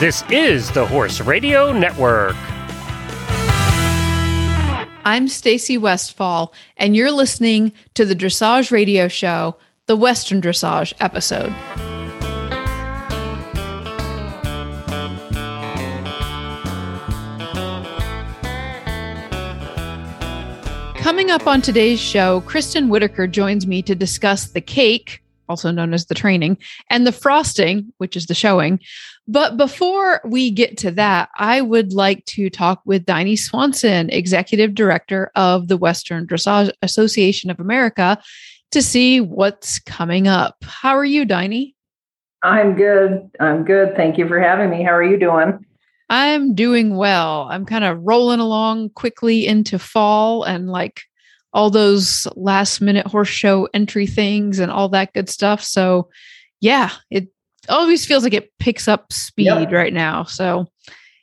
This is the Horse Radio Network. I'm Stacy Westfall, and you're listening to the Dressage Radio Show, the Western Dressage episode. Coming up on today's show, Kristen Whittaker joins me to discuss the cake, also known as the training, and the frosting, which is the showing. But before we get to that, I would like to talk with Dini Swanson, Executive Director of the Western Dressage Association of America, to see what's coming up. How are you, Dini? I'm good. I'm good. Thank you for having me. How are you doing? I'm doing well. I'm kind of rolling along quickly into fall and like all those last minute horse show entry things and all that good stuff. So, yeah, it always feels like it picks up speed yep. right now. So,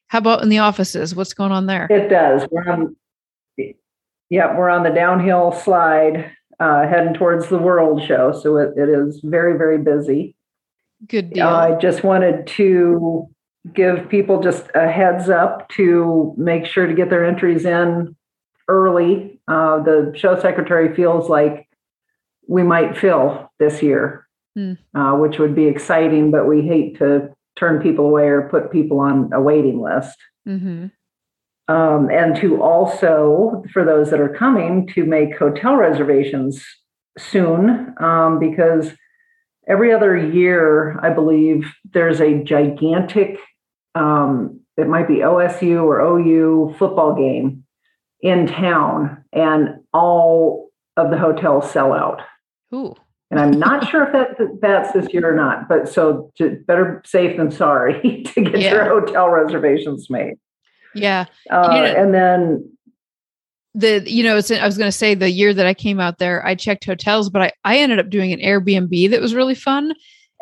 how about in the offices? What's going on there? It does. We're on, yeah, we're on the downhill slide uh, heading towards the World Show. So, it, it is very, very busy. Good deal. Uh, I just wanted to give people just a heads up to make sure to get their entries in early. Uh, the show secretary feels like we might fill this year, mm. uh, which would be exciting, but we hate to turn people away or put people on a waiting list. Mm-hmm. Um, and to also, for those that are coming, to make hotel reservations soon um, because every other year, I believe there's a gigantic um, it might be OSU or OU football game in town, and all of the hotels sell out. Ooh. And I'm not sure if that that's this year or not, but so to, better safe than sorry to get yeah. your hotel reservations made. Yeah, uh, you know, and then the you know I was going to say the year that I came out there, I checked hotels, but I I ended up doing an Airbnb that was really fun,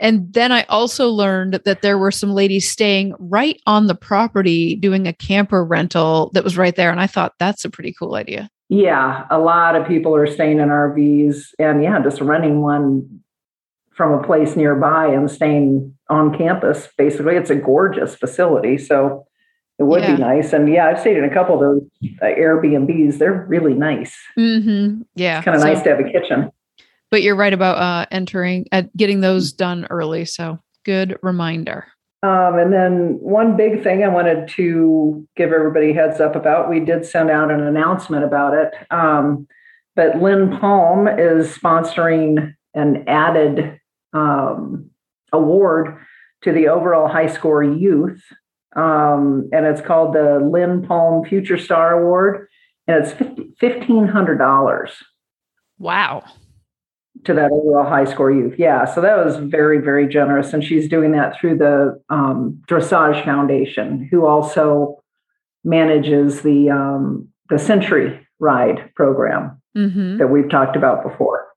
and then I also learned that there were some ladies staying right on the property doing a camper rental that was right there. And I thought that's a pretty cool idea. Yeah, a lot of people are staying in RVs and yeah, just renting one from a place nearby and staying on campus. Basically, it's a gorgeous facility. So it would yeah. be nice. And yeah, I've stayed in a couple of those uh, Airbnbs. They're really nice. Mm-hmm. Yeah. It's kind of so, nice to have a kitchen but you're right about uh, entering at uh, getting those done early. So good reminder. Um, and then one big thing I wanted to give everybody heads up about, we did send out an announcement about it. Um, but Lynn Palm is sponsoring an added um, award to the overall high score youth. Um, and it's called the Lynn Palm Future Star Award. And it's $1,500. Wow to that overall high score youth. Yeah, so that was very, very generous. And she's doing that through the um, Dressage Foundation, who also manages the um, the Century Ride program mm-hmm. that we've talked about before.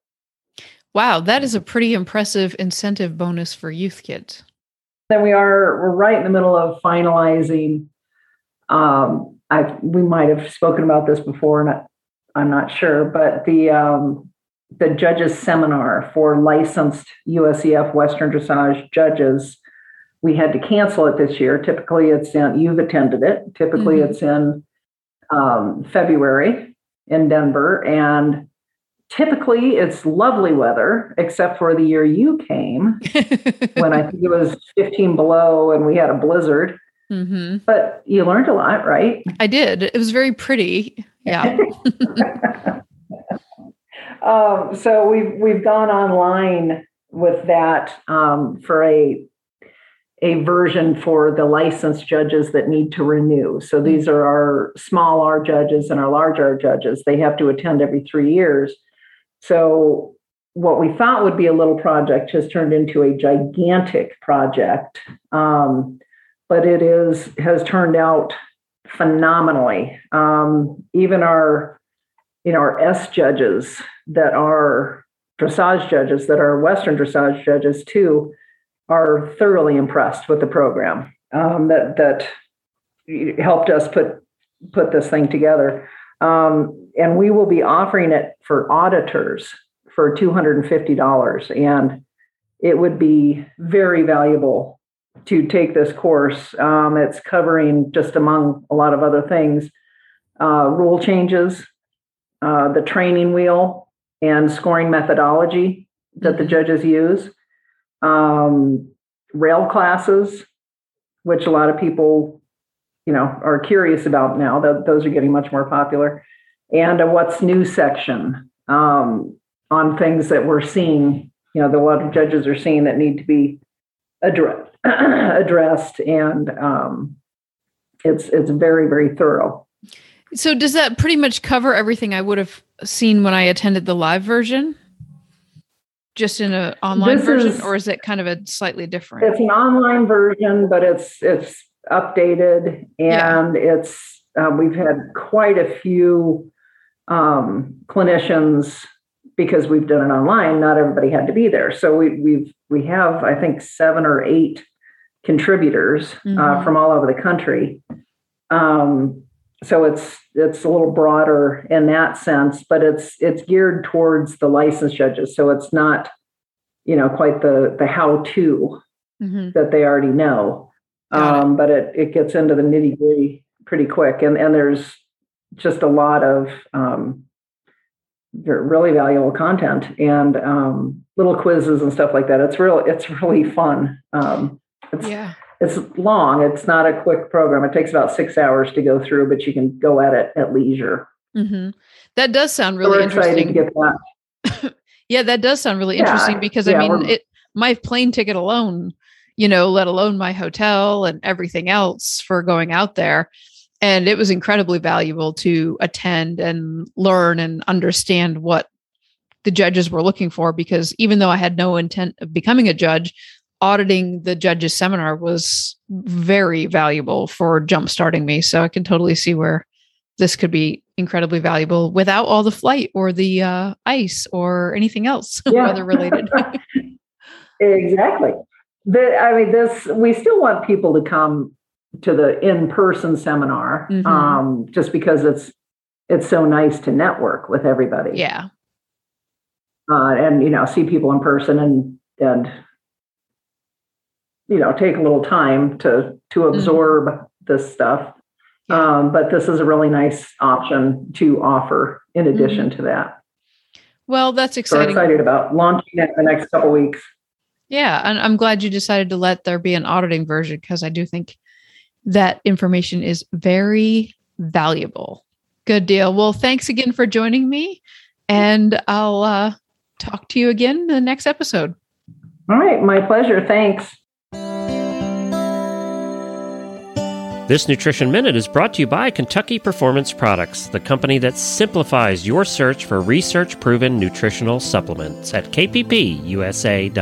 Wow, that is a pretty impressive incentive bonus for youth kids. Then we are we're right in the middle of finalizing. Um, I we might have spoken about this before, and I, I'm not sure, but the um, the judges seminar for licensed USEF Western Dressage judges. We had to cancel it this year. Typically, it's in, you've attended it. Typically, mm-hmm. it's in um, February in Denver. And typically, it's lovely weather, except for the year you came when I think it was 15 below and we had a blizzard. Mm-hmm. But you learned a lot, right? I did. It was very pretty. Yeah. Um, so we've we've gone online with that um, for a a version for the licensed judges that need to renew. So these are our small R judges and our large R judges. They have to attend every three years. So what we thought would be a little project has turned into a gigantic project. Um, but it is has turned out phenomenally. Um, even our you know our S judges that are dressage judges, that are Western dressage judges too, are thoroughly impressed with the program um, that that helped us put put this thing together. Um, and we will be offering it for auditors for $250. And it would be very valuable to take this course. Um, it's covering just among a lot of other things uh, rule changes, uh, the training wheel, and scoring methodology that the judges use, um, rail classes, which a lot of people, you know, are curious about now. That those are getting much more popular, and a what's new section um, on things that we're seeing. You know, that a lot of judges are seeing that need to be addressed, addressed, and um, it's it's very very thorough. So does that pretty much cover everything I would have seen when I attended the live version? Just in an online This version, is- or is it kind of a slightly different? It's an online version, but it's it's updated Yeah. and it's uh, we've had quite a few um, clinicians because we've done it online. Not everybody had to be there, so we we've we have I think seven or eight contributors uh, Mhm. from all over the country. Um, so it's it's a little broader in that sense, but it's it's geared towards the licensed judges. So it's not you know quite the the how to Mhm. that they already know. Got it. Um, but it, it gets into the nitty gritty pretty quick. And, and there's just a lot of um, really valuable content and um, little quizzes and stuff like that. It's real, it's really fun. Um, it's, Yeah. It's long. It's not a quick program. It takes about six hours to go through, but you can go at it at leisure. hmm That does sound So really to interesting. that. Yeah, that does sound really Yeah, interesting because I mean, it my plane ticket alone, you know, let alone my hotel and everything else for going out there. And it was incredibly valuable to attend and learn and understand what the judges were looking for because even though I had no intent of becoming a judge, auditing the judges seminar was very valuable for jumpstarting me. So I can totally see where this could be incredibly valuable without all the flight or the uh, ice or anything else Yeah. weather related. Exactly. The, I mean, this, we still want people to come to the in-person seminar, Mhm. um, just because it's, it's so nice to network with everybody. yeah. Uh, and, you know, see people in person and, and, you know, take a little time to, to absorb this stuff. Mm-hmm. Yeah. Um, but this is a really nice option to offer in Mm-hmm. addition to that. Well, that's So exciting. excited about launching it in the next couple weeks. Yeah, and I'm glad you decided to let there be an auditing version because I do think that information is very valuable. Good deal. Well, thanks again for joining me, and I'll uh, talk to you again in the next episode. All right. My pleasure. Thanks. This Nutrition Minute is brought to you by Kentucky Performance Products, the company that simplifies your search for research proven nutritional supplements at kppusa.com.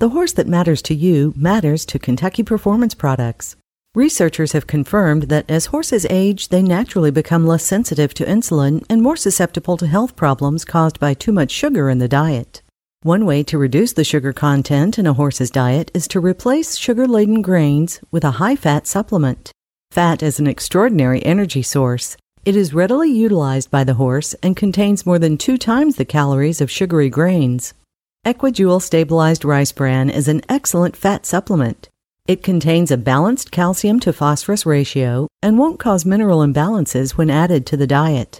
The horse that matters to you matters to Kentucky Performance Products. Researchers have confirmed that as horses age, they naturally become less sensitive to insulin and more susceptible to health problems caused by too much sugar in the diet. One way to reduce the sugar content in a horse's diet is to replace sugar laden grains with a high fat supplement. Fat is an extraordinary energy source. It is readily utilized by the horse and contains more than two times the calories of sugary grains. Equijewel stabilized rice bran is an excellent fat supplement. It contains a balanced calcium to phosphorus ratio and won't cause mineral imbalances when added to the diet.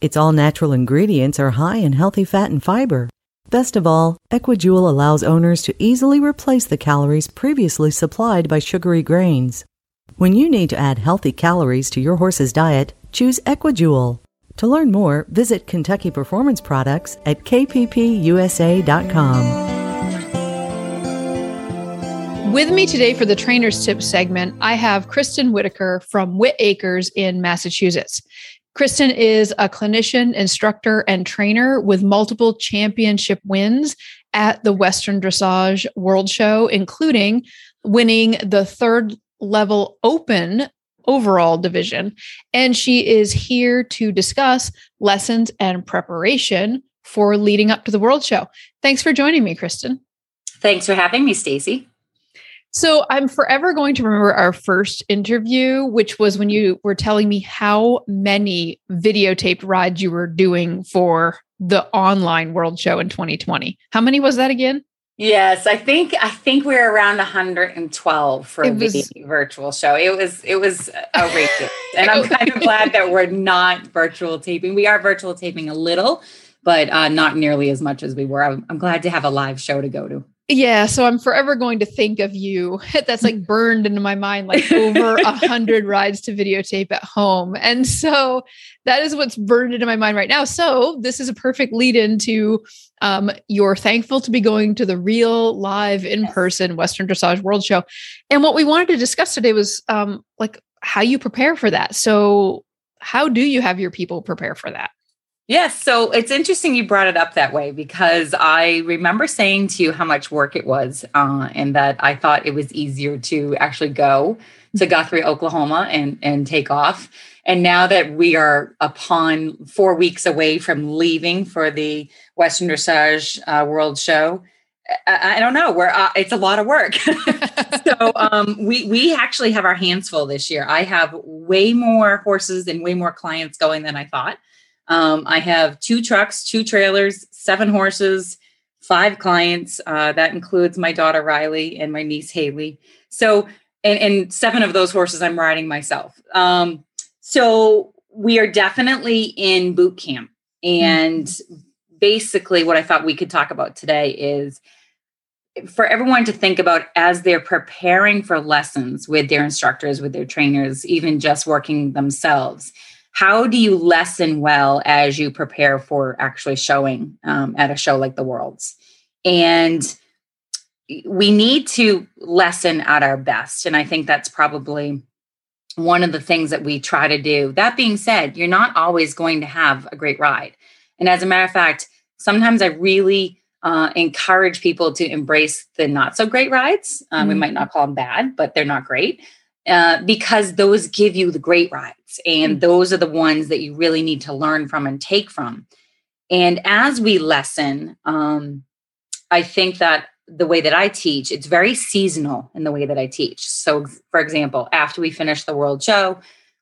Its all natural ingredients are high in healthy fat and fiber. Best of all, Equijewel allows owners to easily replace the calories previously supplied by sugary grains. When you need to add healthy calories to your horse's diet, choose Equijewel. To learn more, visit Kentucky Performance Products at kppusa.com. With me today for the Trainer's Tip segment, I have Kristen Whittaker from Whit Acres in Massachusetts. Kristen is a clinician, instructor, and trainer with multiple championship wins at the Western Dressage World Show, including winning the third level open overall division. And she is here to discuss lessons and preparation for leading up to the World Show. Thanks for joining me, Kristen. Thanks for having me, Stacy. So I'm forever going to remember our first interview, which was when you were telling me how many videotaped rides you were doing for the online world show in 2020. How many was that again? Yes, I think I think we we're around 112 for it a was, virtual show. It was it was outrageous, and I'm kind of glad that we're not virtual taping. We are virtual taping a little, but uh, not nearly as much as we were. I'm, I'm glad to have a live show to go to. Yeah, so I'm forever going to think of you. That's like burned into my mind, like over a hundred rides to videotape at home, and so that is what's burned into my mind right now. So this is a perfect lead into um, you're thankful to be going to the real live in person Western Dressage World Show, and what we wanted to discuss today was um, like how you prepare for that. So how do you have your people prepare for that? Yes. So it's interesting you brought it up that way because I remember saying to you how much work it was uh, and that I thought it was easier to actually go to Guthrie, Oklahoma and, and take off. And now that we are upon four weeks away from leaving for the Western Dressage uh, World Show, I, I don't know. We're uh, it's a lot of work. so um, we we actually have our hands full this year. I have way more horses and way more clients going than I thought. Um, I have two trucks, two trailers, seven horses, five clients. Uh, that includes my daughter Riley and my niece Haley. So, and, and seven of those horses I'm riding myself. Um, so we are definitely in boot camp. And mm-hmm. basically, what I thought we could talk about today is for everyone to think about as they're preparing for lessons with their instructors, with their trainers, even just working themselves how do you lesson well as you prepare for actually showing um, at a show like the world's? And we need to lesson at our best and i think that's probably one of the things that we try to do. That being said you're not always going to have a great ride. And as a matter of fact sometimes i really uh, encourage people to embrace the not so great rides. Um, mm-hmm. we might not call them bad but they're not great uh, because those give you the great rides and mm. those are the ones that you really need to learn from and take from. And as we lesson um, i think that the way that i teach it's very seasonal in the way that i teach. So for example after we finish the world show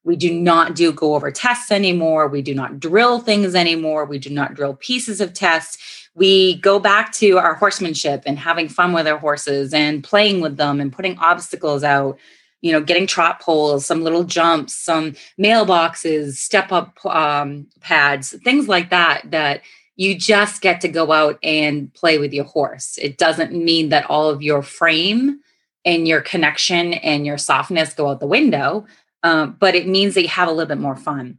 we do not do go over tests anymore. We do not drill things anymore. We do not drill pieces of tests. We go back to our horsemanship and having fun with our horses and playing with them and putting obstacles out you know, getting trot poles, some little jumps, some mailboxes, step up um, pads, things like that, that you just get to go out and play with your horse. It doesn't mean that all of your frame and your connection and your softness go out the window, um, but it means that you have a little bit more fun.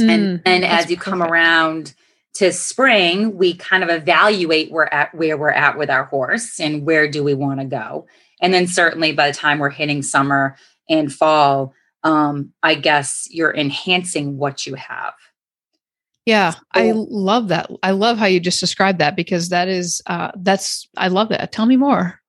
Mm, and and as you perfect. come around to spring, we kind of evaluate where at where we're at with our horse and where do we want to go. And then certainly by the time we're hitting summer and fall, um, I guess you're enhancing what you have. Yeah, I love that. I love how you just described that because that is uh that's I love that. Tell me more.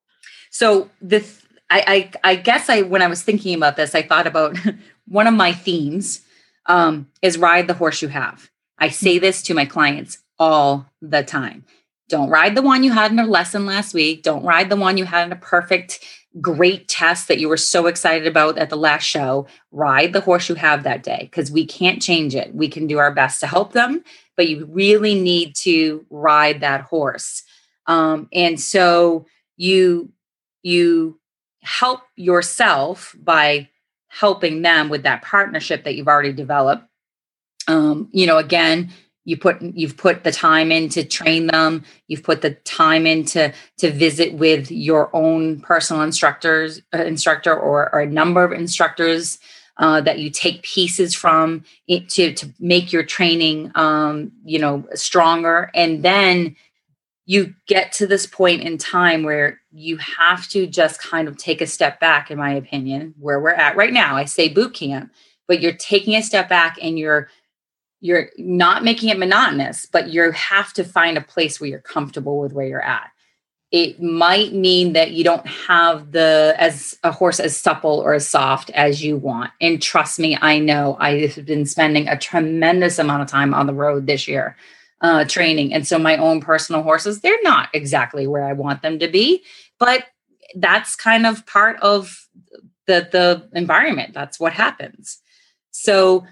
So the I, I I guess I when I was thinking about this, I thought about one of my themes um, is ride the horse you have. I say mm. this to my clients all the time. Don't ride the one you had in a lesson last week. Don't ride the one you had in a perfect, great test that you were so excited about at the last show. Ride the horse you have that day because we can't change it. We can do our best to help them, but you really need to ride that horse. Um, and so you you help yourself by helping them with that partnership that you've already developed. Um, you know, again, you put you've put the time in to train them. You've put the time in to to visit with your own personal instructors uh, instructor or, or a number of instructors uh, that you take pieces from it to to make your training um, you know stronger. And then you get to this point in time where you have to just kind of take a step back in my opinion where we're at right now. I say boot camp but you're taking a step back and you're you're not making it monotonous, but you have to find a place where you're comfortable with where you're at. It might mean that you don't have the as a horse as supple or as soft as you want. And trust me, I know I have been spending a tremendous amount of time on the road this year uh, training. And so my own personal horses, they're not exactly where I want them to be, but that's kind of part of the the environment. That's what happens. So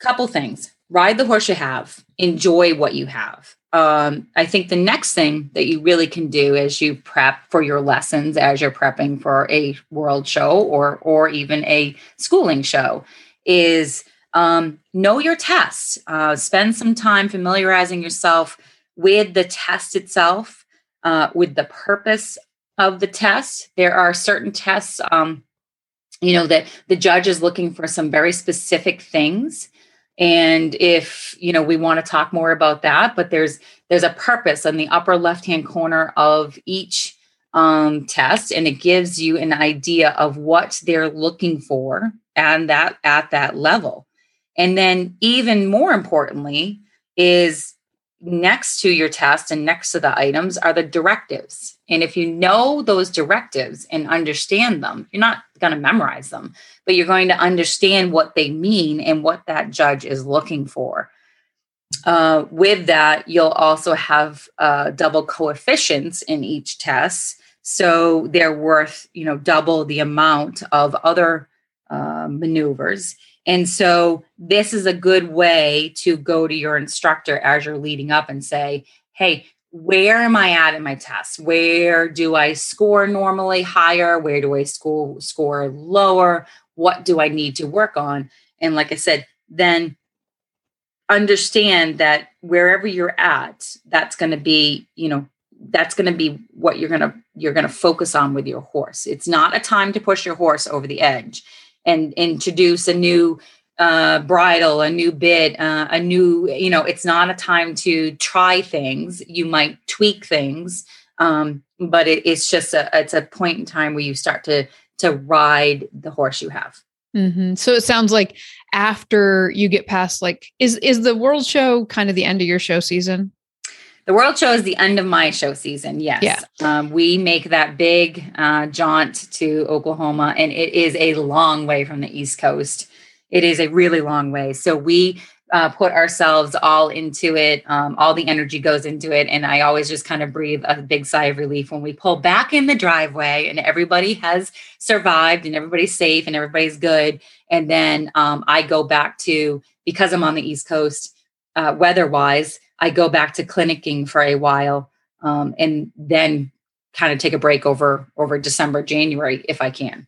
couple things ride the horse you have enjoy what you have um, I think the next thing that you really can do as you prep for your lessons, as you're prepping for a world show or or even a schooling show, is um, know your tests. Uh, spend some time familiarizing yourself with the test itself, uh, with the purpose of the test. There are certain tests, um, you know, that the judge is looking for some very specific things and if you know we want to talk more about that but there's there's a purpose on the upper left hand corner of each um, test and it gives you an idea of what they're looking for and that at that level. And then even more importantly is next to your test and next to the items are the directives. And if you know those directives and understand them, you're not going to memorize them, but you're going to understand what they mean and what that judge is looking for. Uh, with that, you'll also have uh, double coefficients in each test. So they're worth, you know, double the amount of other uh, maneuvers. And so this is a good way to go to your instructor as you're leading up and say, hey, where am I at in my test? Where do I score normally higher? Where do I score score lower? What do I need to work on? And like I said, then understand that wherever you're at, that's going to be, you know, that's going to be what you're going to you're going to focus on with your horse. It's not a time to push your horse over the edge and introduce a new uh, bridle, a new bit, uh, a new, you know, it's not a time to try things. You might tweak things, um, but it, it's just a, it's a point in time where you start to, to ride the horse you have. Mm-hmm. So it sounds like after you get past, like, is, is the world show kind of the end of your show season? The World Show is the end of my show season. Yes. Yeah. Um, we make that big uh, jaunt to Oklahoma, and it is a long way from the East Coast. It is a really long way. So we uh, put ourselves all into it. Um, all the energy goes into it. And I always just kind of breathe a big sigh of relief when we pull back in the driveway and everybody has survived and everybody's safe and everybody's good. And then um, I go back to, because I'm on the East Coast, uh, weather wise, I go back to clinicking for a while um, and then kind of take a break over over December, January if I can.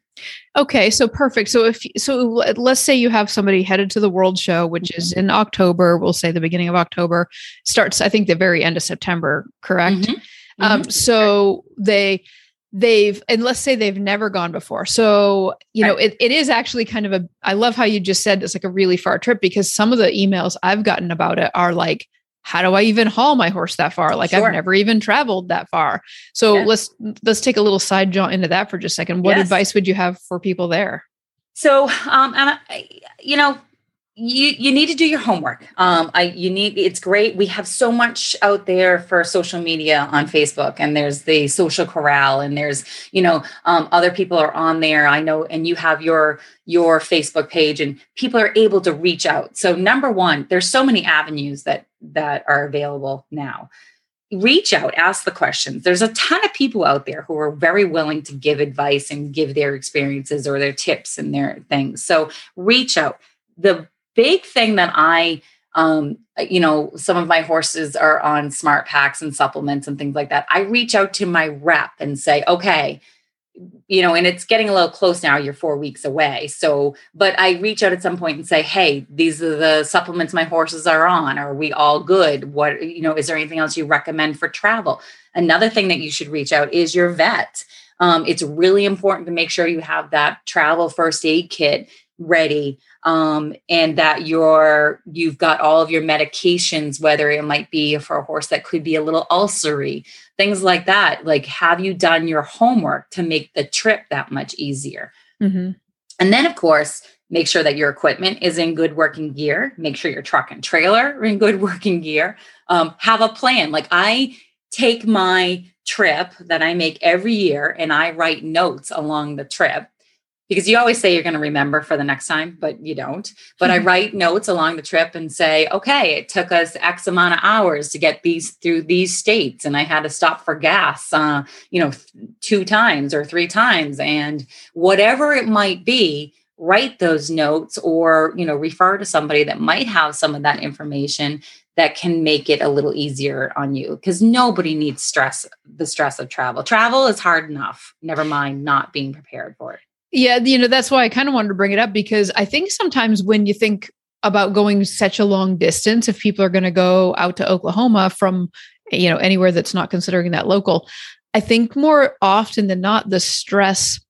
Okay, so perfect. So if so let's say you have somebody headed to the World Show which is mm-hmm. in October, we'll say the beginning of October, starts I think the very end of September, correct? Mm-hmm. Um mm-hmm. so they they've and let's say they've never gone before so you know it, it is actually kind of a i love how you just said it's like a really far trip because some of the emails i've gotten about it are like how do I even haul my horse that far? Like sure. I've never even traveled that far. So yeah. let's let's take a little side jaunt into that for just a second. What yes. advice would you have for people there? So, um, and I, you know, you you need to do your homework. Um, I you need it's great. We have so much out there for social media on Facebook, and there's the social corral, and there's you know um, other people are on there. I know, and you have your your Facebook page, and people are able to reach out. So number one, there's so many avenues that that are available now. Reach out, ask the questions. There's a ton of people out there who are very willing to give advice and give their experiences or their tips and their things. So reach out. The big thing that I um, you know, some of my horses are on SmartPaks and supplements and things like that. I reach out to my rep and say, okay, you know, and it's getting a little close now. You're four weeks away. So, but I reach out at some point and say, hey, these are the supplements my horses are on. Are we all good? What, you know, is there anything else you recommend for travel? Another thing that you should reach out is your vet. Um, it's really important to make sure you have that travel first aid kit ready um, and that you're you've got all of your medications whether it might be for a horse that could be a little ulcery things like that. Like have you done your homework to make the trip that much easier? Mm-hmm. and then of course make sure that your equipment is in good working gear. Make sure your truck and trailer are in good working gear. Um, have a plan. Like i take my trip that i make every year and i write notes along the trip because you always say you're going to remember for the next time, but you don't. But mm-hmm. I write notes along the trip and say, okay, it took us X amount of hours to get these through these states, and I had to stop for gas, uh, you know, two times or three times, and whatever it might be. Write those notes, or you know, refer to somebody that might have some of that information that can make it a little easier on you because nobody needs stress the stress of travel travel is hard enough never mind not being prepared for it yeah you know that's why i kind of wanted to bring it up because i think sometimes when you think about going such a long distance if people are going to go out to oklahoma from you know anywhere that's not considering that local i think more often than not the stress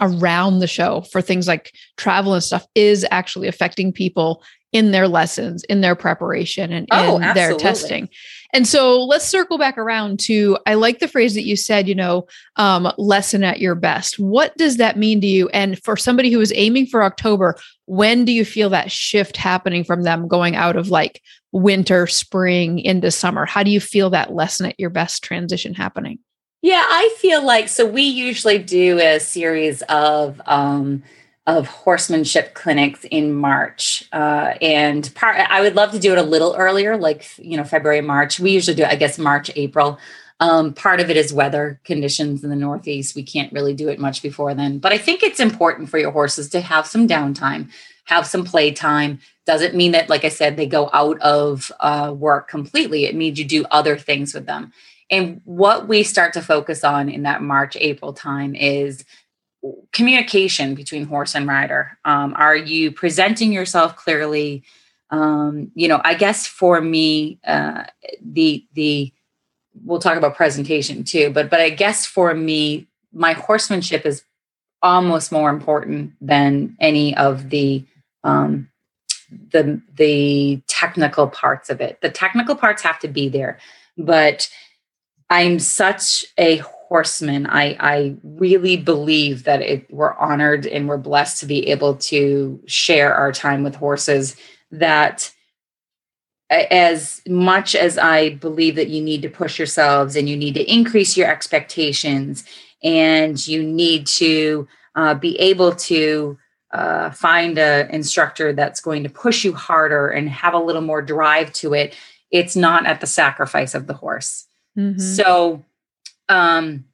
around the show for things like travel and stuff is actually affecting people in their lessons, in their preparation, and oh, in absolutely. their testing. And so let's circle back around to I like the phrase that you said, you know, um, lesson at your best. What does that mean to you? And for somebody who is aiming for October, when do you feel that shift happening from them going out of like winter, spring into summer? How do you feel that lesson at your best transition happening? Yeah, I feel like so we usually do a series of um of horsemanship clinics in March. Uh, and part, I would love to do it a little earlier, like, you know, February, March. We usually do, it, I guess, March, April. Um, part of it is weather conditions in the Northeast. We can't really do it much before then. But I think it's important for your horses to have some downtime, have some playtime. Doesn't mean that, like I said, they go out of uh, work completely. It means you do other things with them. And what we start to focus on in that March, April time is communication between horse and rider. Um, are you presenting yourself clearly? Um, you know, I guess for me, uh, the the we'll talk about presentation too, but but I guess for me, my horsemanship is almost more important than any of the um, the the technical parts of it. The technical parts have to be there, but I'm such a horseman. I, I really believe that it, we're honored and we're blessed to be able to share our time with horses. That as much as I believe that you need to push yourselves and you need to increase your expectations and you need to uh, be able to uh, find an instructor that's going to push you harder and have a little more drive to it, it's not at the sacrifice of the horse. Mm-hmm. So, um,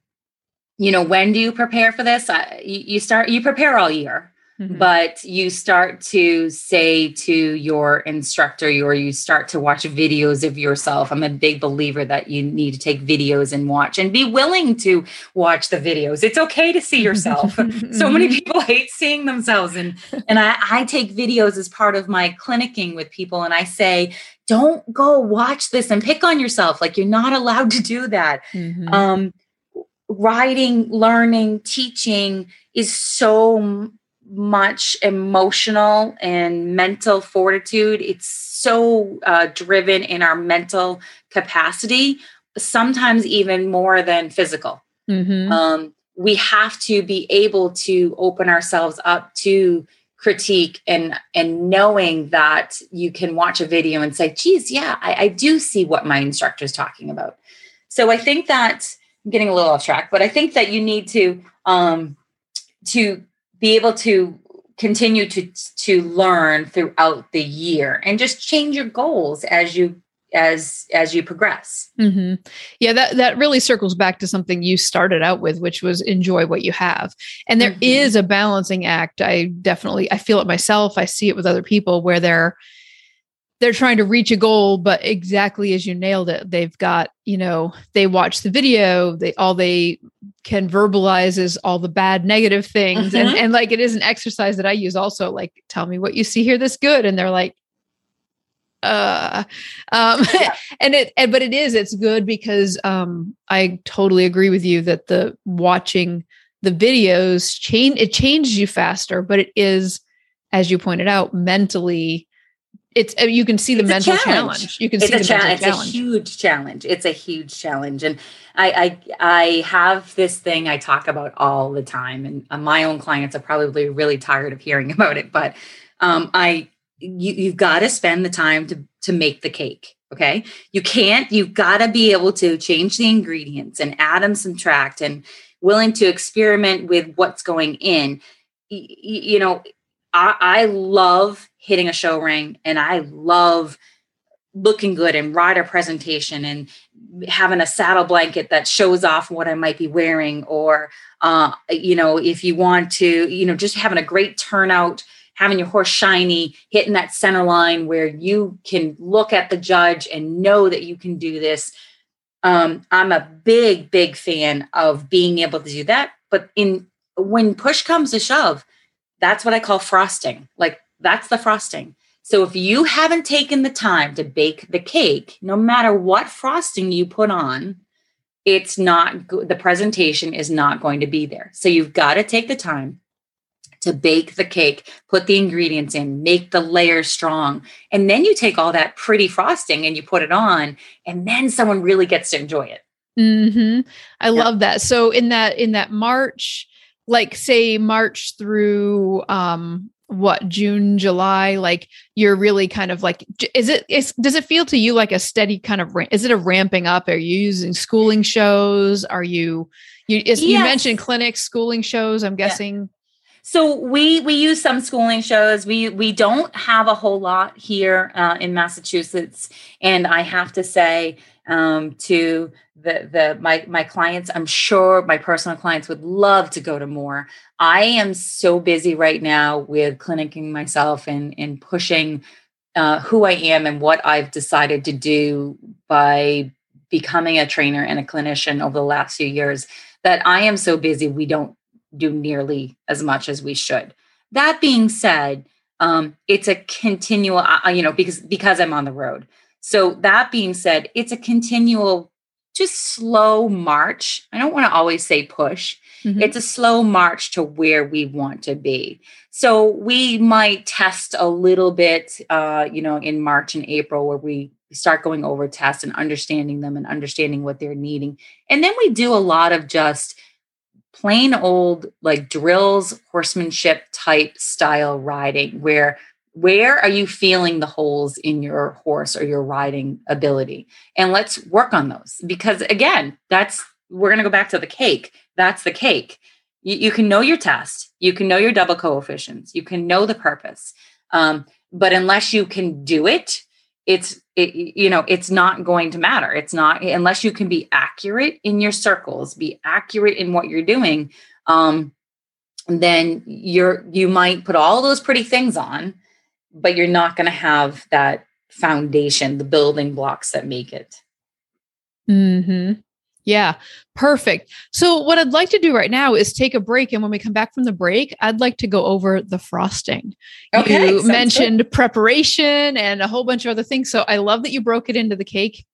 you know, when do you prepare for this? I, you, you start, you prepare all year, mm-hmm. but you start to say to your instructor, or you start to watch videos of yourself. I'm a big believer that you need to take videos and watch and be willing to watch the videos. It's okay to see yourself. so many mm-hmm. people hate seeing themselves. And, and I, I take videos as part of my clinicking with people. And I say, don't go watch this and pick on yourself. Like you're not allowed to do that. Mm-hmm. Um, writing, learning, teaching is so much emotional and mental fortitude. It's so uh, driven in our mental capacity, sometimes even more than physical. Mm-hmm. Um, we have to be able to open ourselves up to critique and and knowing that you can watch a video and say geez yeah I, I, do see what my instructor is talking about so i think that i'm getting a little off track but i think that you need to um to be able to continue to to learn throughout the year and just change your goals as you as as you progress mm-hmm. yeah that that really circles back to something you started out with which was enjoy what you have and there mm-hmm. is a balancing act i definitely i feel it myself i see it with other people where they're they're trying to reach a goal but exactly as you nailed it they've got you know they watch the video they all they can verbalize is all the bad negative things and, mm-hmm. and like it is an exercise that i use also like tell me what you see here that's good and they're like uh um yeah. and it and, but it is it's good because um i totally agree with you that the watching the videos change it changes you faster but it is as you pointed out mentally it's uh, you can see the it's mental challenge. challenge. you can it's see the cha- mental it's challenge. a huge challenge. It's a huge challenge. And I, I i have this thing i talk about all the time. And uh, my own clients are probably really tired of hearing about it. But um, i you, you've got to spend the time to to make the cake okay? You can't you've got to be able to change the ingredients and add and subtract and willing to experiment with what's going in. You, you know I, I love hitting a show ring and i love looking good and rider presentation and having a saddle blanket that shows off what I might be wearing, or uh, you know, if you want to, you know, just having a great turnout having your horse shiny, hitting that center line where you can look at the judge and know that you can do this. Um, I'm a big, big fan of being able to do that. But in when push comes to shove, that's what I call frosting. Like that's the frosting. So if you haven't taken the time to bake the cake, no matter what frosting you put on, it's not the presentation is not going to be there. So you've got to take the time to bake the cake, put the ingredients in, make the layers strong. And then you take all that pretty frosting and you put it on, and then someone really gets to enjoy it. Mm-hmm. I yeah. love that. So in that in that March, like say March through um what June, July, like you're really kind of like, is it, is, does it feel to you like a steady kind of, is it a ramping up? Are you using schooling shows? Are you, you, is, yes. you mentioned clinics, schooling shows, I'm guessing. So we we use some schooling shows. We we don't have a whole lot here uh, in Massachusetts, and I have to say um, to the the my my clients, I'm sure my personal clients would love to go to more. I am so busy right now with clinicking myself and and pushing uh, who I am and what I've decided to do by becoming a trainer and a clinician over the last few years that I am so busy we don't do nearly as much as we should. That being said, um, it's a continual, uh, you know, because because I'm on the road. So that being said, it's a continual, just slow march. I don't want to always say push. Mm-hmm. It's a slow march to where we want to be. So we might test a little bit, uh, you know, in March and April, where we start going over tests and understanding them and understanding what they're needing. And then we do a lot of just plain old like drills horsemanship type style riding where where are you feeling the holes in your horse or your riding ability? And let's work on those because again that's we're going to go back to the cake. That's the cake. You, you, can know your test. You can know your double coefficients. You can know the purpose. Um, but unless you can do it it's it, you know it's not going to matter. It's not unless you can be accurate in your circles be accurate in what you're doing um then you're you might put all those pretty things on but you're not going to have that foundation the building blocks that make it. Mhm yeah, perfect. So, what I'd like to do right now is take a break. And when we come back from the break, I'd like to go over the frosting. Okay, you mentioned good. preparation and a whole bunch of other things. So, I love that you broke it into the cake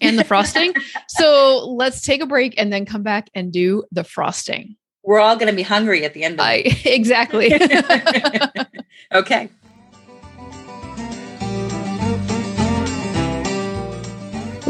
and the frosting. so, let's take a break and then come back and do the frosting. We're all going to be hungry at the end of it. exactly. okay.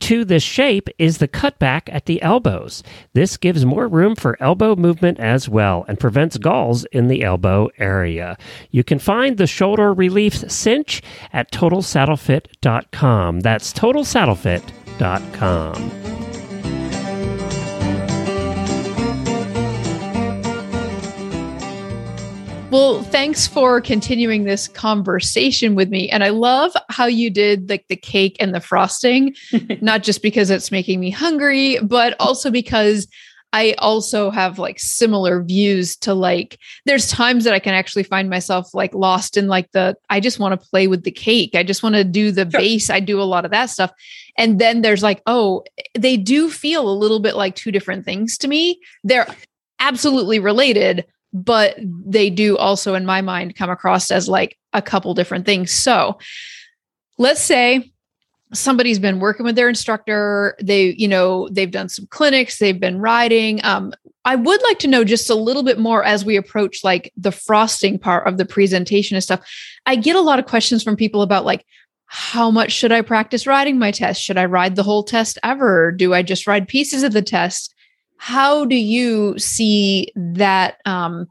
to this shape is the cutback at the elbows. This gives more room for elbow movement as well and prevents galls in the elbow area. You can find the shoulder relief cinch at totalsaddlefit.com. That's totalsaddlefit.com. Well, thanks for continuing this conversation with me. And I love how you did like the cake and the frosting, not just because it's making me hungry, but also because I also have like similar views to like there's times that I can actually find myself like lost in like the I just want to play with the cake. I just want to do the sure. base. I do a lot of that stuff. And then there's like, oh, they do feel a little bit like two different things to me. They're absolutely related, but they do also, in my mind, come across as like a couple different things. So let's say somebody's been working with their instructor they you know they've done some clinics they've been riding um, I would like to know just a little bit more as we approach like the frosting part of the presentation and stuff. I get a lot of questions from people about like, how much should I practice riding my test? Should I ride the whole test ever? Do I just ride pieces of the test? How do you see that um,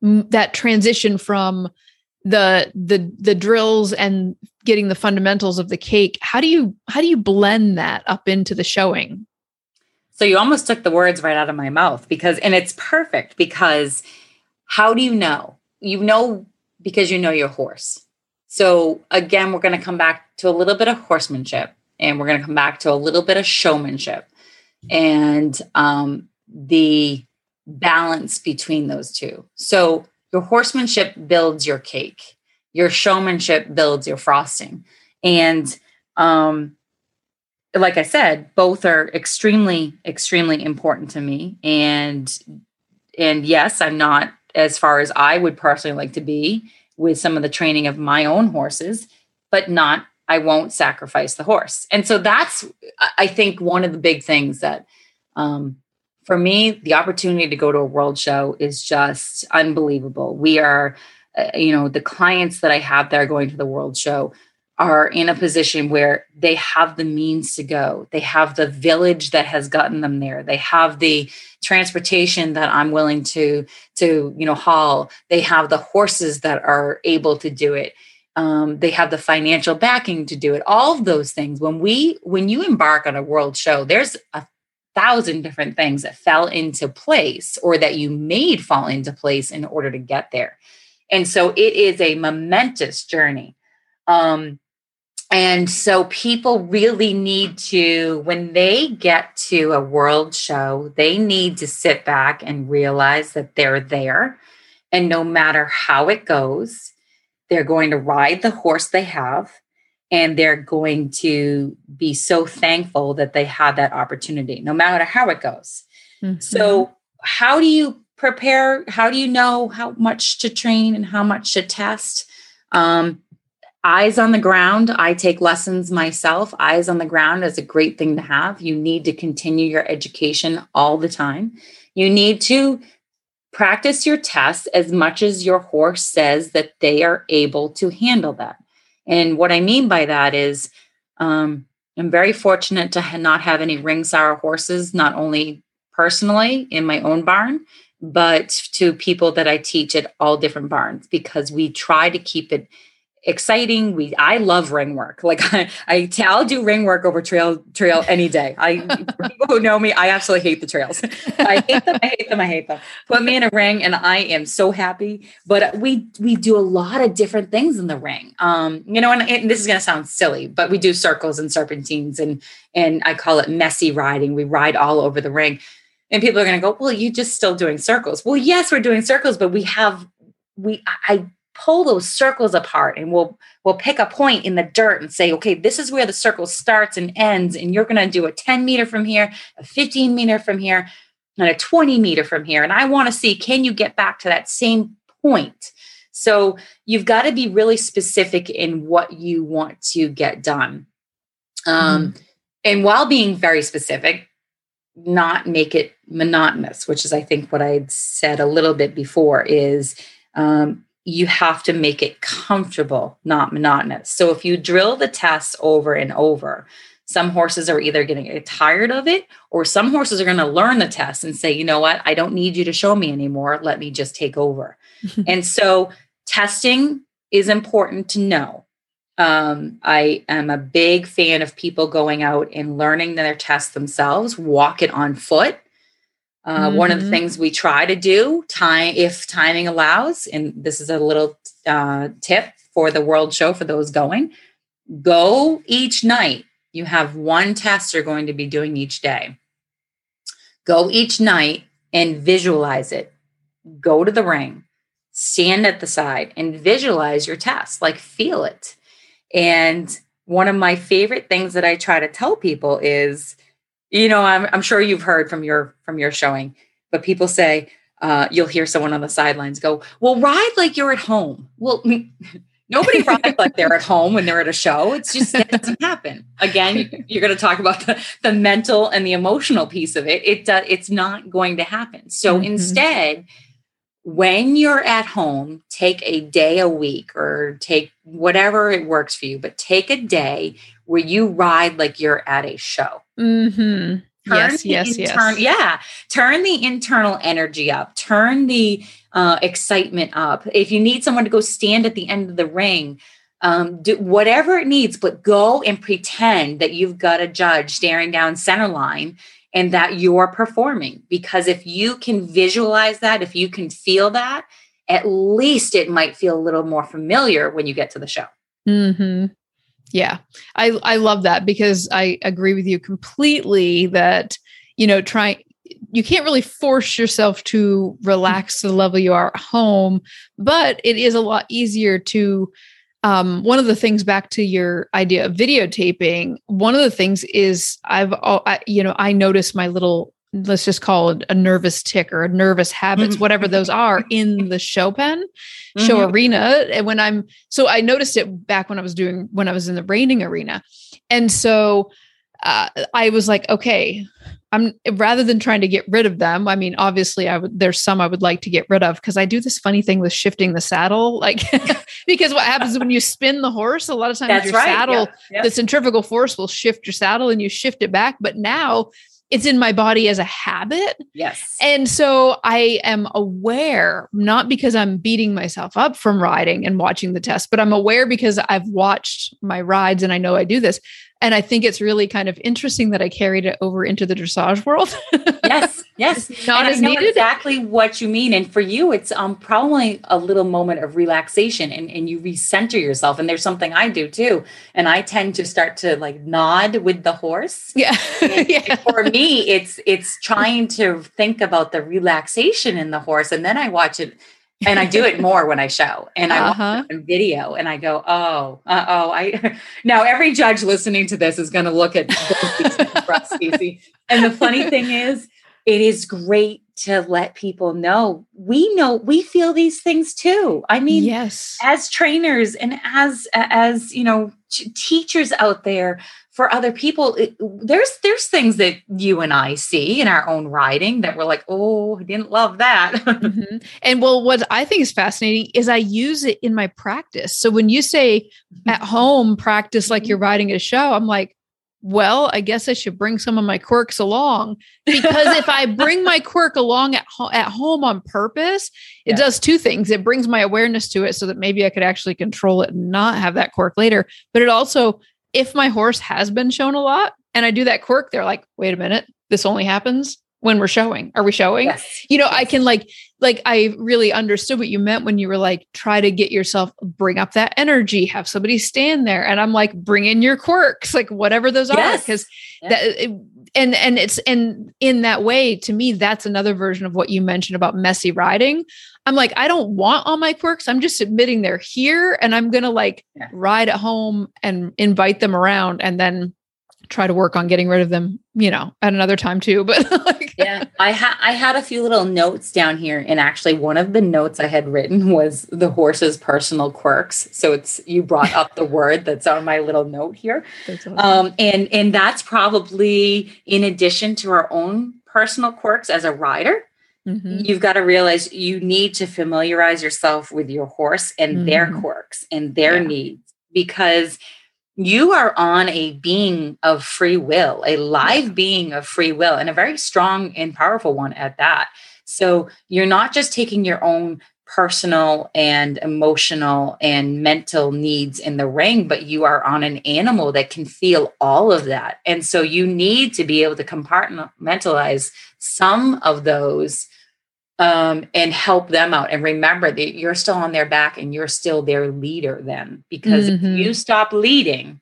that transition from the the the drills and getting the fundamentals of the cake? How do you how do you blend that up into the showing? So you almost took the words right out of my mouth because, and it's perfect because how do you know? You know because you know your horse. So again, we're going to come back to a little bit of horsemanship and we're going to come back to a little bit of showmanship and um, the balance between those two. So your horsemanship builds your cake, your showmanship builds your frosting. And um, like I said, both are extremely, extremely important to me. And and yes, I'm not as far as I would personally like to be with some of the training of my own horses, but not I won't sacrifice the horse. And so that's I think one of the big things that um, for me, the opportunity to go to a world show is just unbelievable. We are, uh, you know, the clients that I have that are going to the world show are in a position where they have the means to go. They have the village that has gotten them there. They have the transportation that I'm willing to to you know haul. They have the horses that are able to do it. Um, they have the financial backing to do it. All of those things. When we when you embark on a world show, there's a thousand different things that fell into place or that you made fall into place in order to get there. And so it is a momentous journey. Um, and so people really need to, when they get to a world show, they need to sit back and realize that they're there. And no matter how it goes, they're going to ride the horse they have and they're going to be so thankful that they had that opportunity, no matter how it goes. Mm-hmm. So, how do you prepare? How do you know how much to train and how much to test? Um, eyes on the ground i take lessons myself eyes on the ground is a great thing to have you need to continue your education all the time you need to practice your tests as much as your horse says that they are able to handle that. And what i mean by that is um, i'm very fortunate to not have any ring sour horses not only personally in my own barn but to people that i teach at all different barns because we try to keep it exciting. We I love ring work. Like I, I'll do ring work over trail trail any day. I people who know me, I absolutely hate the trails. I hate them. I hate them. I hate them. Put me in a ring, and I am so happy. But we we do a lot of different things in the ring. Um, you know, and, and this is going to sound silly, but we do circles and serpentines, and and I call it messy riding. We ride all over the ring. And people are going to go, well, you're just still doing circles. Well, yes, we're doing circles, but we have we I pull those circles apart and we'll we'll pick a point in the dirt and say okay this is where the circle starts and ends and you're going to do a 10 meter from here a 15 meter from here and a 20 meter from here. And i want to see can you get back to that same point? So you've got to be really specific in what you want to get done. Um, mm-hmm. and while being very specific not make it monotonous which is i think what i said a little bit before is um, you have to make it comfortable, not monotonous. So if you drill the test over and over, some horses are either going to get tired of it or some horses are going to learn the test and say, you know what, I don't need you to show me anymore. Let me just take over. and so testing is important to know. Um, I am a big fan of people going out and learning their tests themselves, walk it on foot, uh, mm-hmm. One of the mm-hmm. things we try to do, time if timing allows, and this is a little uh, tip for the world show for those going, go each night. You have one test you're going to be doing each day. Go each night and visualize it. Go to the ring, stand at the side, and visualize your test. Like feel it. And one of my favorite things that I try to tell people is you know I'm, I'm sure you've heard from your from your showing but people say uh, you'll hear someone on the sidelines go well ride like you're at home well Nobody rides like they're at home when they're at a show. It's just it doesn't happen. Again, you're going to talk about the, the mental and the emotional piece of it. It uh, it's not going to happen. So mm-hmm. instead, when you're at home, take a day a week or take whatever it works for you, but take a day where you ride like you're at a show. Mm-hmm. yes, yes, intern- yes. Yeah. Turn the internal energy up, turn the uh, excitement up. If you need someone to go stand at the end of the ring, um, do whatever it needs, but go and pretend that you've got a judge staring down center line and that you're performing. Because if you can visualize that, if you can feel that, at least it might feel a little more familiar when you get to the show. Mm-hmm. Yeah, I I love that because I agree with you completely that you know trying you can't really force yourself to relax to the level you are at home, but it is a lot easier to um, one of the things back to your idea of videotaping one of the things is i've I, you know i notice my little let's just call it a nervous tic or a nervous habits mm-hmm. whatever those are in the show pen show mm-hmm. arena and when i'm so i noticed it back when i was doing when i was in the reining arena and so uh, i was like okay I'm rather than trying to get rid of them. I mean, obviously, I would. There's some I would like to get rid of because I do this funny thing with shifting the saddle. Like, because what happens when you spin the horse, a lot of times That's your right. saddle, the centrifugal force will shift your saddle, and you shift it back. But now it's in my body as a habit. Yes. And so I am aware, not because I'm beating myself up from riding and watching the test, but I'm aware because I've watched my rides and I know I do this and I think it's really kind of interesting that I carried it over into the dressage world. yes, yes, not and as needed. Exactly what you mean, and for you, it's um probably a little moment of relaxation, and and you recenter yourself. And there's something I do too, and I tend to start to like nod with the horse. Yeah, yeah. For me, it's it's trying to think about the relaxation in the horse, and then I watch it and I do it more when I show and I uh-huh. video and I go, oh, uh oh. I now every judge listening to this is going to look at And the funny thing is, it is great to let people know we know we feel these things too. I mean, yes, as trainers and as as you know, teachers out there, for other people it, there's there's things that you and i see in our own writing that we're like oh i didn't love that mm-hmm. and well what i think is fascinating is i use it in my practice so when you say mm-hmm. at home practice like you're mm-hmm. writing a show i'm like well i guess i should bring some of my quirks along because if i bring my quirk along at, ho- at home on purpose it yeah. does two things it brings my awareness to it so that maybe i could actually control it and not have that quirk later but it also if my horse has been shown a lot and I do that quirk, they're like, wait a minute, this only happens when we're showing. Are we showing? Yes. You know, yes. I can like, like I really understood what you meant when you were like, try to get yourself, bring up that energy, have somebody stand there. And I'm like, bring in your quirks, like whatever those yes. are. Because that and and it's and in that way, to me, that's another version of what you mentioned about messy riding. I'm like, I don't want all my quirks. I'm just admitting they're here and I'm going to like ride at home and invite them around and then try to work on getting rid of them, you know, at another time too. But like, yeah, I had I had a few little notes down here, and actually, one of the notes I had written was the horse's personal quirks. So it's you brought up the word that's on my little note here, awesome. um, and and that's probably in addition to our own personal quirks as a rider. Mm-hmm. You've got to realize you need to familiarize yourself with your horse and mm-hmm. their quirks and their yeah. needs because you are on a being of free will, a live being of free will, and a very strong and powerful one at that. So you're not just taking your own personal and emotional and mental needs in the ring, but you are on an animal that can feel all of that. And so you need to be able to compartmentalize some of those um, and help them out. And remember that you're still on their back and you're still their leader then, because mm-hmm. if you stop leading,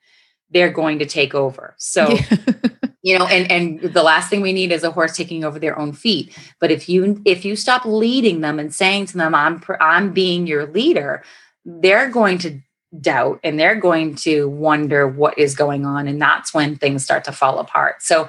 they're going to take over. So, yeah. you know, and and the last thing we need is a horse taking over their own feet. But if you if you stop leading them and saying to them, "I'm I'm being your leader," they're going to doubt and they're going to wonder what is going on and that's when things start to fall apart. So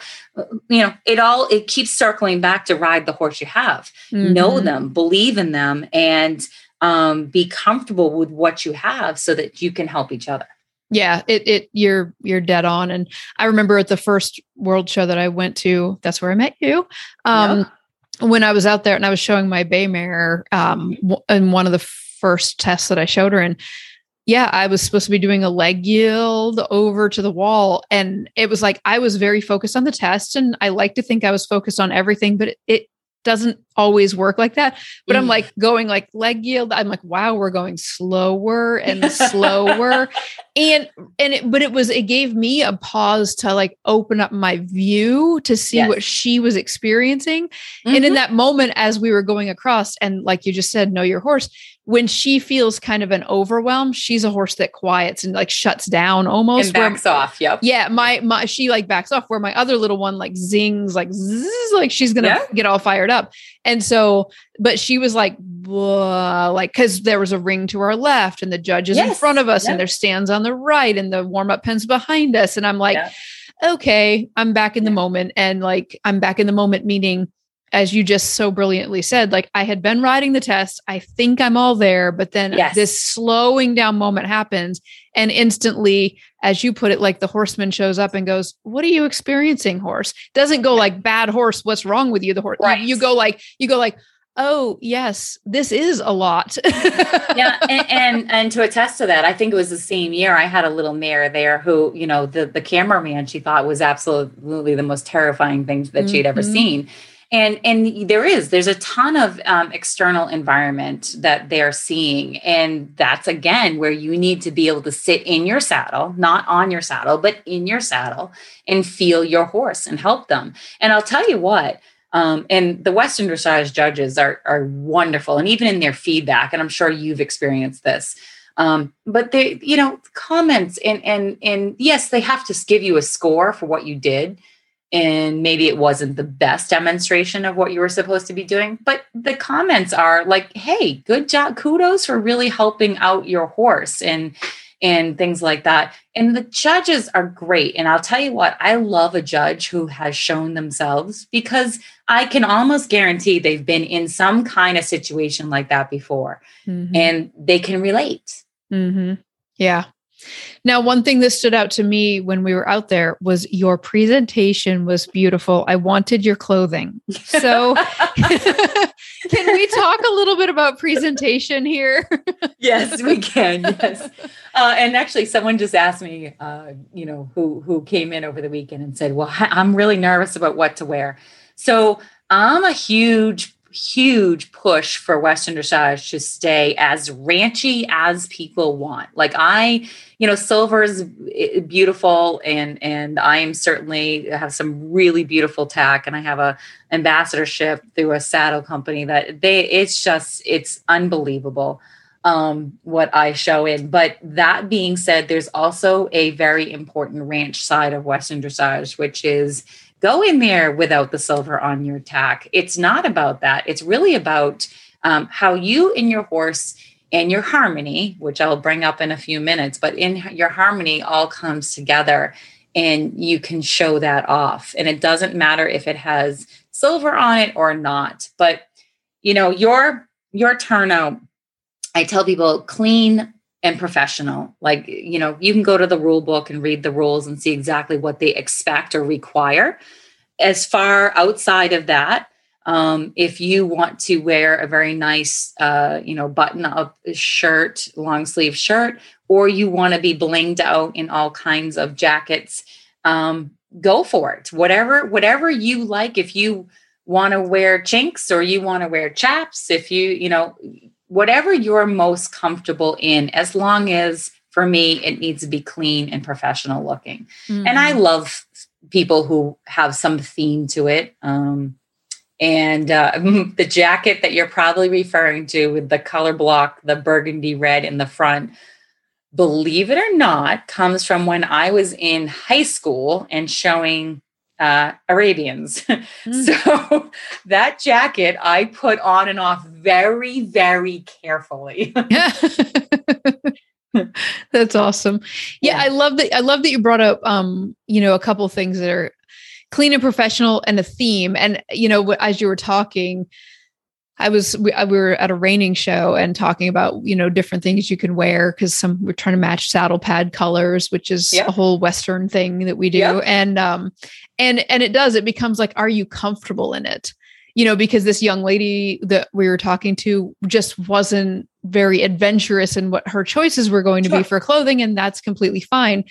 you know it all it keeps circling back to ride the horse you have. Mm-hmm. know them believe in them and um, be comfortable with what you have so that you can help each other. Yeah it it you're you're dead on and i remember at the first world show that i went to that's where i met you um when I was out there and I was showing my bay mare um, in one of the first tests that I showed her in, yeah, I was supposed to be doing a leg yield over to the wall. And it was like I was very focused on the test. And I like to think I was focused on everything, but it, it doesn't always work like that. But mm. I'm like going like leg yield. I'm like, wow, we're going slower and slower. and and it, but it was it gave me a pause to like open up my view to see yes. what she was experiencing. Mm-hmm. And in mm-hmm. that moment, as we were going across, and like you just said, know your horse, when she feels kind of an overwhelm, she's a horse that quiets and like shuts down almost. And backs where, off. Yep. Yeah. My my she like backs off where my other little one like zings, like zzz, like she's gonna yeah. get all fired up. And so, but she was like, like because there was a ring to our left and the judges yes. in front of us and there's stands on the right and the warm-up pens behind us. And I'm like, yeah. okay, I'm back in the moment. And like I'm back in the moment, meaning as you just so brilliantly said, like I had been riding the test. I think I'm all there, but then yes. this slowing down moment happens. And instantly, as you put it, like the horseman shows up and goes, What are you experiencing, horse? Doesn't go like bad horse, what's wrong with you? The horse. Right. You, you go like, you go like, oh yes this is a lot yeah and, and, and to attest to that i think it was the same year i had a little mare there who you know the the cameraman she thought was absolutely the most terrifying thing that mm-hmm. she'd ever mm-hmm. seen and and there is there's a ton of um, external environment that they're seeing. And that's again where you need to be able to sit in your saddle not on your saddle but in your saddle and feel your horse and help them. And i'll tell you what um, and the western dressage judges are are wonderful and even in their feedback and i'm sure you've experienced this um, but they you know comments and and and yes they have to give you a score for what you did and maybe it wasn't the best demonstration of what you were supposed to be doing but the comments are like hey good job kudos for really helping out your horse and and things like that. And the judges are great. And i'll tell you what i love a judge who has shown themselves because i can almost guarantee they've been in some kind of situation like that before. Mm-hmm. and they can relate. Mm-hmm. yeah now, one thing that stood out to me when we were out there was your presentation was beautiful. I wanted your clothing. So, can we talk a little bit about presentation here? yes, we can. Yes. Uh, and actually, someone just asked me, uh, you know, who who came in over the weekend and said, "Well, I'm really nervous about what to wear." So, I'm a huge huge push for Western dressage to stay as ranchy as people want. Like I, you know, silver is eh, beautiful, and and I am certainly have some really beautiful tack, and I have a ambassadorship through a saddle company that they. It's just it's unbelievable um, what I show in. But that being said, there's also a very important ranch side of Western dressage, which is go in there without the silver on your tack. It's not about that. It's really about um, how you and your horse and your harmony, which I'll bring up in a few minutes, but in your harmony all comes together and you can show that off. And it doesn't matter if it has silver on it or not. But you know, your your turnout, I tell people clean and professional. Like, you know, you can go to the rule book and read the rules and see exactly what they expect or require. As far outside of that, um, if you want to wear a very nice, uh, you know, button up shirt, long sleeve shirt, or you want to be blinged out in all kinds of jackets, um, go for it. Whatever, whatever you like. If you want to wear chinks or you want to wear chaps, if you, you know, whatever you're most comfortable in, as long as for me, it needs to be clean and professional looking. Mm-hmm. And I mm-hmm. love people who have some theme to it. Um, and uh, the jacket that you're probably referring to with the color block, the burgundy red in the front, believe it or not, comes from when I was in high school and showing uh, Arabians. Mm. So that jacket I put on and off very, very carefully. That's awesome. Yeah, yeah, I love that. I love that you brought up, um, you know, a couple things that are clean and professional and a theme. And you know, as you were talking, I was we, we, were at a reining show and talking about you know different things you can wear because some we're trying to match saddle pad colors, which is a whole Western thing that we do, and um and and it does it becomes like, are you comfortable in it? You know, because this young lady that we were talking to just wasn't very adventurous in what her choices were going to sure. be for clothing, and that's completely fine.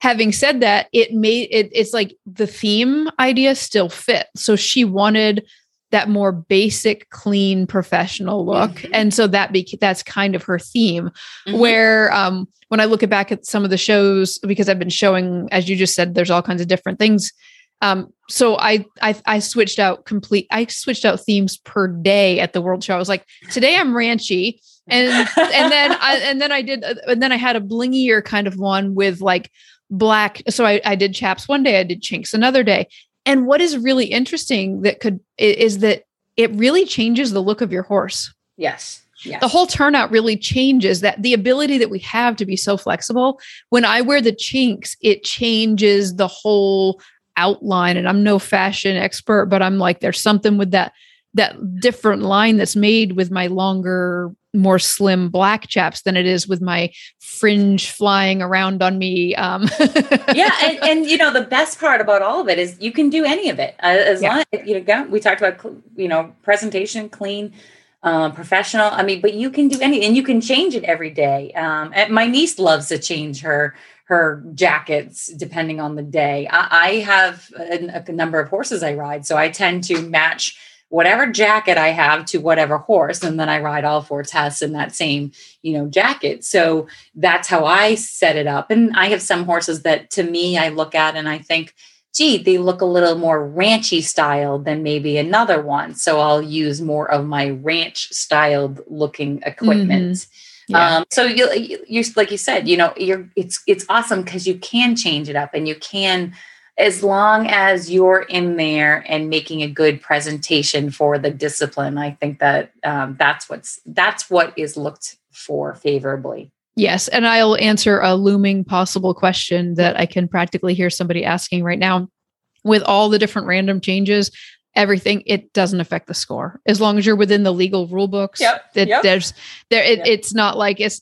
Having said that it made it it's like the theme idea still fit so she wanted that more basic clean professional look. Mm-hmm. and so that be that's kind of her theme. Mm-hmm. where um when i look back at some of the shows because i've been showing as you just said there's all kinds of different things. Um so I, I i switched out complete i switched out themes per day at the world show. I was like today i'm ranchy. And and then i and then i did uh, and then i had a blingier kind of one with like black so I, I did chaps one day i did chinks another day and what is really interesting that could is that it really changes the look of your horse. Yes. Yes. The whole turnout really changes that the ability that we have to be so flexible. When I wear the chinks, it changes the whole outline. And I'm no fashion expert, but I'm like, there's something with that that different line that's made with my longer more slim black chaps than it is with my fringe flying around on me. Um. yeah, and, and you know the best part about all of it is you can do any of it uh, as yeah. long as you know. We talked about you know presentation, clean, um, professional. I mean, but you can do any, and you can change it every day. Um, my niece loves to change her her jackets depending on the day. I, I have a, a number of horses I ride, so I tend to match whatever jacket I have to whatever horse. And then I ride all four tests in that same, you know, jacket. So that's how I set it up. And I have some horses that to me, I look at and I think, gee, they look a little more ranchy style than maybe another one. So I'll use more of my ranch styled looking equipment. Mm-hmm. Yeah. Um, so you, you, like you said, you know, you're, it's, it's awesome because you can change it up and you can, as long as you're in there and making a good presentation for the discipline i think that um, that's what's that's what is looked for favorably. Yes and i'll answer a looming possible question that i can practically hear somebody asking right now. With all the different random changes everything it doesn't affect the score as long as you're within the legal rule books yep, it, yep. there's there it, yep. it's not like it's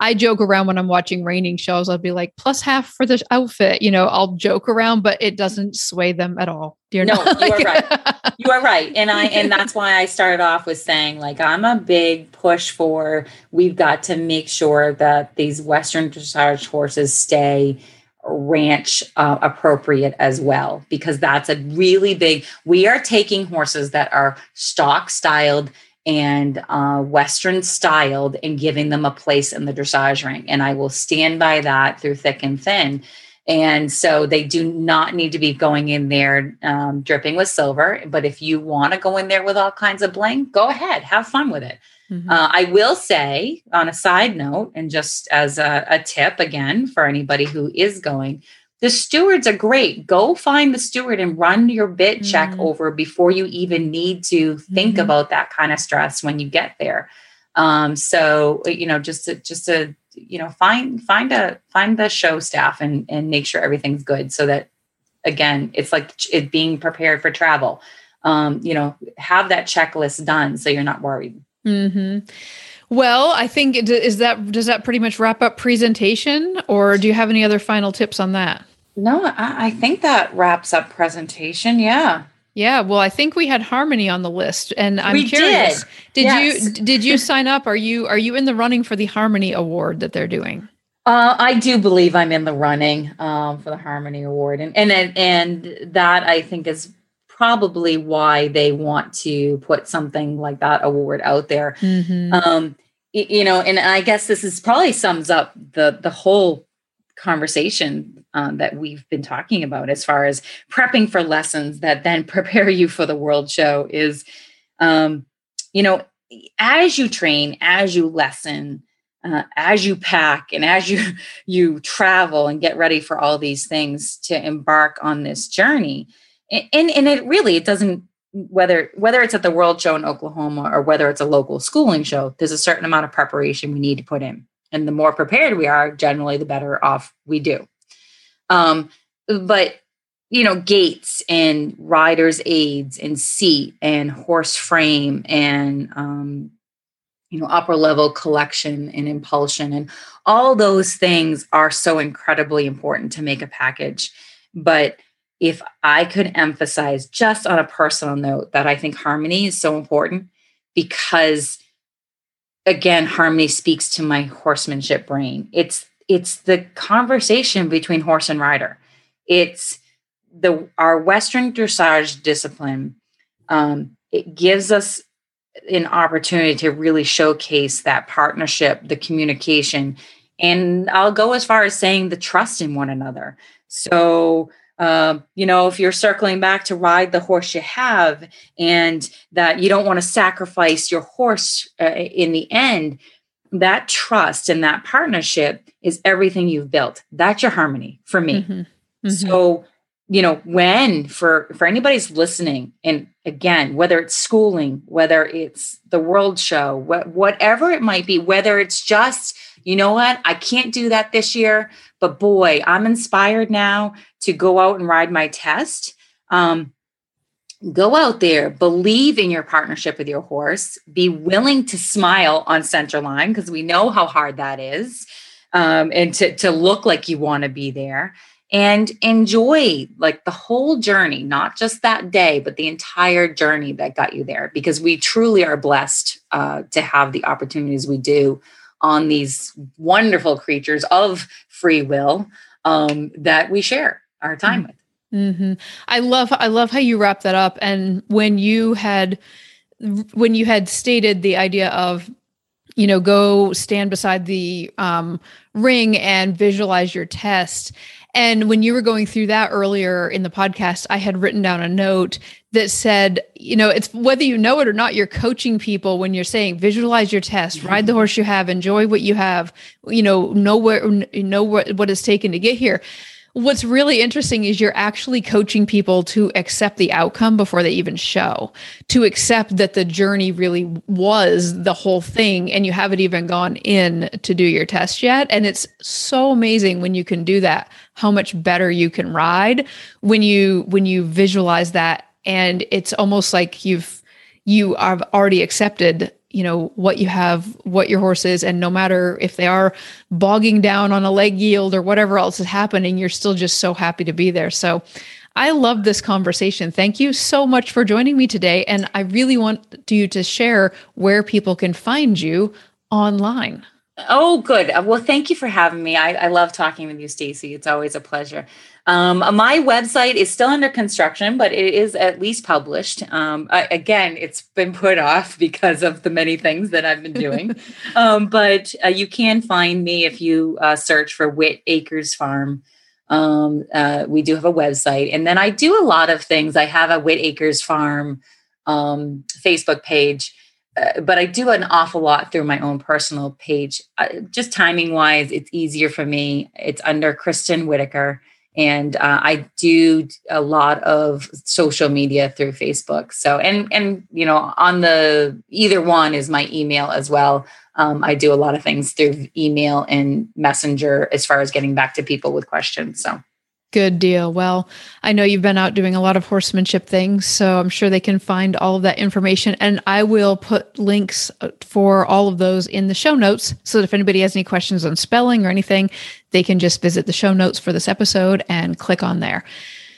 i joke around when i'm watching reining shows i'll be like plus half for the outfit you know i'll joke around but it doesn't sway them at all you're no you are right you are right and i and that's why i started off with saying like i'm a big push for we've got to make sure that these western dressage horses stay ranch uh, appropriate as well because that's a really big we are taking horses that are stock styled and uh, western styled and giving them a place in the dressage ring and i will stand by that through thick and thin. And so they do not need to be going in there um, dripping with silver. But if you want to go in there with all kinds of bling go ahead have fun with it Mm-hmm. Uh, I will say, on a side note, and just as a, a, tip again for anybody who is going, the stewards are great. Go find the steward and run your bit mm-hmm. check over before you even need to think mm-hmm. about that kind of stress when you get there. Um, so you know, just to, just to you know, find find a find the show staff and and make sure everything's good, so that again, it's like it being prepared for travel. Um, you know, have that checklist done so you're not worried. Hmm. Well, I think is that does that pretty much wrap up presentation, or do you have any other final tips on that? No, I, I think that wraps up presentation. Yeah. Yeah, well, I think we had Harmony on the list, and I'm we curious. Did, did yes. you did you sign up? Are you are you in the running for the Harmony Award that they're doing? Uh, I do believe I'm in the running um, for the Harmony Award, and and and that I think is probably why they want to put something like that award out there. Mm-hmm. Um, you know, and I guess this is probably sums up the the whole conversation um, that we've been talking about as far as prepping for lessons that then prepare you for the world show is, um, you know, as you train, as you lesson, uh, as you pack, and as you you travel and get ready for all these things to embark on this journey and and it really it doesn't whether whether it's at the world show in oklahoma or whether it's a local schooling show there's a certain amount of preparation we need to put in and the more prepared we are generally the better off we do um, but you know, gaits and rider's aids and seat and horse frame and, um, you know, upper level collection and impulsion and all those things are so incredibly important to make a package. But if I could emphasize just on a personal note that I think harmony is so important because again harmony speaks to my horsemanship brain. It's it's the conversation between horse and rider. It's the our Western dressage discipline. Um, it gives us an opportunity to really showcase that partnership, the communication, and I'll go as far as saying the trust in one another. So uh, you know, if you're circling back to ride the horse you have and that you don't want to sacrifice your horse uh, in the end, that trust and that partnership is everything you've built. That's your harmony for me. Mm-hmm. Mm-hmm. So, you know, when for for anybody's listening, and again, whether it's schooling, whether it's the world show, wh- whatever it might be, whether it's just, you know what, I can't do that this year, but boy, I'm inspired now to go out and ride my test. Um, go out there, believe in your partnership with your horse, be willing to smile on center line because we know how hard that is, um, and to, to look like you want to be there and enjoy like the whole journey, not just that day, but the entire journey that got you there because we truly are blessed uh, to have the opportunities we do on these wonderful creatures of free will um, that we share our time mm-hmm. with. Mm-hmm. I love I love how you wrap that up. And when you had when you had stated the idea of you know go stand beside the um, ring and visualize your test and when you were going through that earlier in the podcast, I had written down a note that said, you know, it's whether you know it or not, you're coaching people when you're saying visualize your test, ride the horse you have, enjoy what you have, you know, know where know what, what it's taken to get here what's really interesting is you're actually coaching people to accept the outcome before they even show, to accept that the journey really was the whole thing and you haven't even gone in to do your test yet. And it's so amazing when you can do that, how much better you can ride when you when you visualize that and it's almost like you've you have already accepted you know what you have what your horse is and no matter if they are bogging down on a leg yield or whatever else is happening you're still just so happy to be there so i love this conversation thank you so much for joining me today and i really want you to share where people can find you online Oh, good. Well, thank you for having me. I, I love talking with you, Stacy. It's always a pleasure. Um, my website is still under construction, but it is at least published. Um, I, again, it's been put off because of the many things that I've been doing. um, but uh, you can find me if you uh, search for Whit Acres Farm. Um, uh, we do have a website, and then I do a lot of things. I have a Whit Acres Farm um, Facebook page uh, but I do an awful lot through my own personal page. Uh, just timing wise, it's easier for me. It's under Kristen Whittaker. And uh, I do a lot of social media through Facebook. So, and, and, you know, on the either one is my email as well. Um, I do a lot of things through email and messenger as far as getting back to people with questions. So, Good deal. Well, I know you've been out doing a lot of horsemanship things, so I'm sure they can find all of that information. And I will put links uh, for all of those in the show notes so that if anybody has any questions on spelling or anything, they can just visit the show notes for this episode and click on there.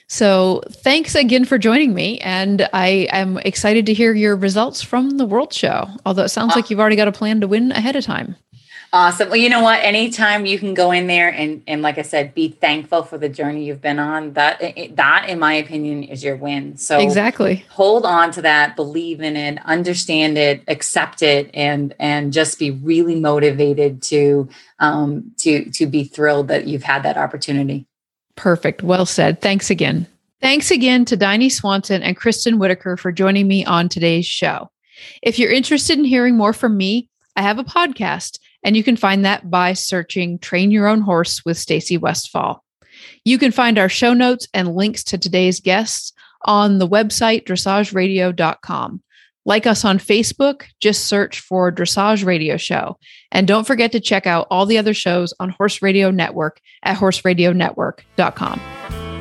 So thanks again for joining me. And I am excited to hear your results from the World Show, although it sounds like you've already got a plan to win ahead of time. Awesome. Well, you know what? Anytime you can go in there and and like I said, be thankful for the journey you've been on. That that, in my opinion, is your win. So exactly, hold on to that, believe in it, understand it, accept it, and and just be really motivated to um to to be thrilled that you've had that opportunity. Perfect. Well said. Thanks again. Thanks again to Dini Swanson and Kristen Whittaker for joining me on today's show. If you're interested in hearing more from me, I have a podcast and you can find that by searching Train Your Own Horse with Stacy Westfall. You can find our show notes and links to today's guests on the website dressageradio.com. Like us on Facebook, just search for Dressage Radio Show. And don't forget to check out all the other shows on Horse Radio Network at horseradionetwork.com.